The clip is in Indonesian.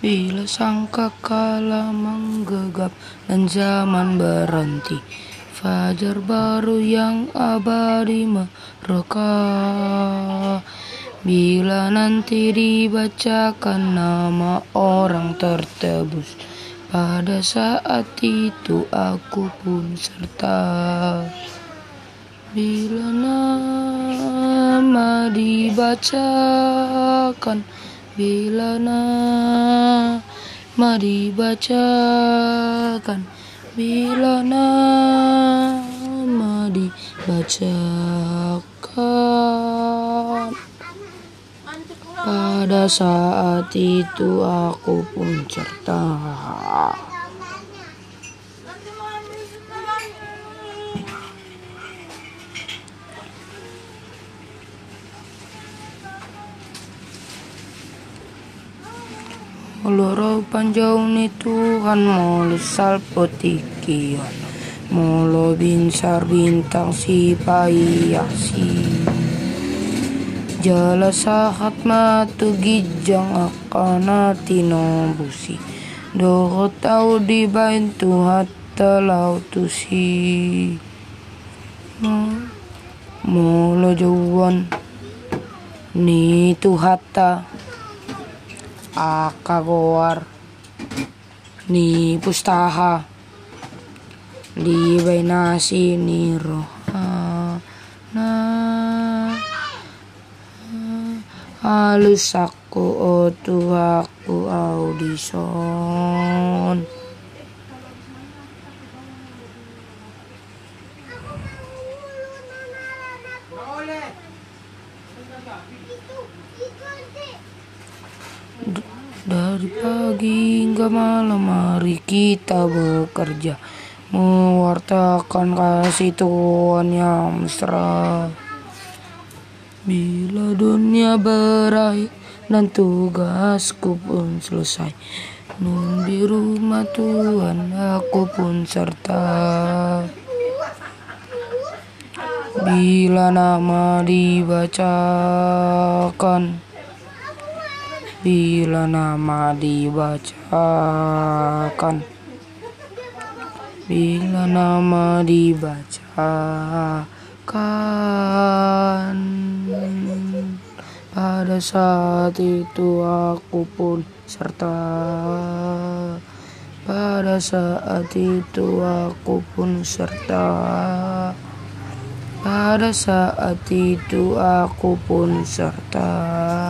Bila sangka kala menggegap dan zaman berhenti Fajar baru yang abadi mereka. Bila nanti dibacakan nama orang tertebus Pada saat itu aku pun serta. Bila nama dibacakan Bila nama dibacakan Bila nama dibacakan Pada saat itu aku pun cerita Loro panjau ni Tuhan molo salpotikian Molo binsar bintang si payasi Jala sahat matu gijang akan busi Doho tau dibantu hatta lautusi Molo jauan ni tu hatta akagoar ni pustaha di bainasi ni roha na halus aku otu aku audison Dari pagi hingga malam mari kita bekerja Mewartakan kasih Tuhan yang mesra. Bila dunia berakhir dan tugasku pun selesai Nun di rumah Tuhan aku pun serta. Bila nama dibacakan bila nama dibacakan. Bila nama dibacakan. Pada saat itu aku pun serta. Pada saat itu aku pun serta. Pada saat itu aku pun serta